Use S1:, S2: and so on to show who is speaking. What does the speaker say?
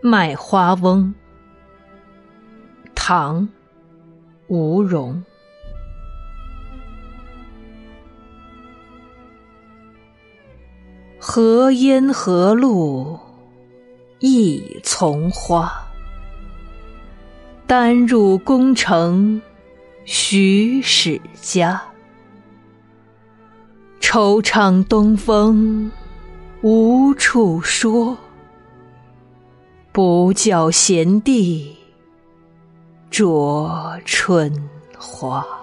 S1: 卖花翁，唐·吴荣。何烟何路一丛花，丹入宫城许史家。惆怅东风无处说。不教贤弟着春花。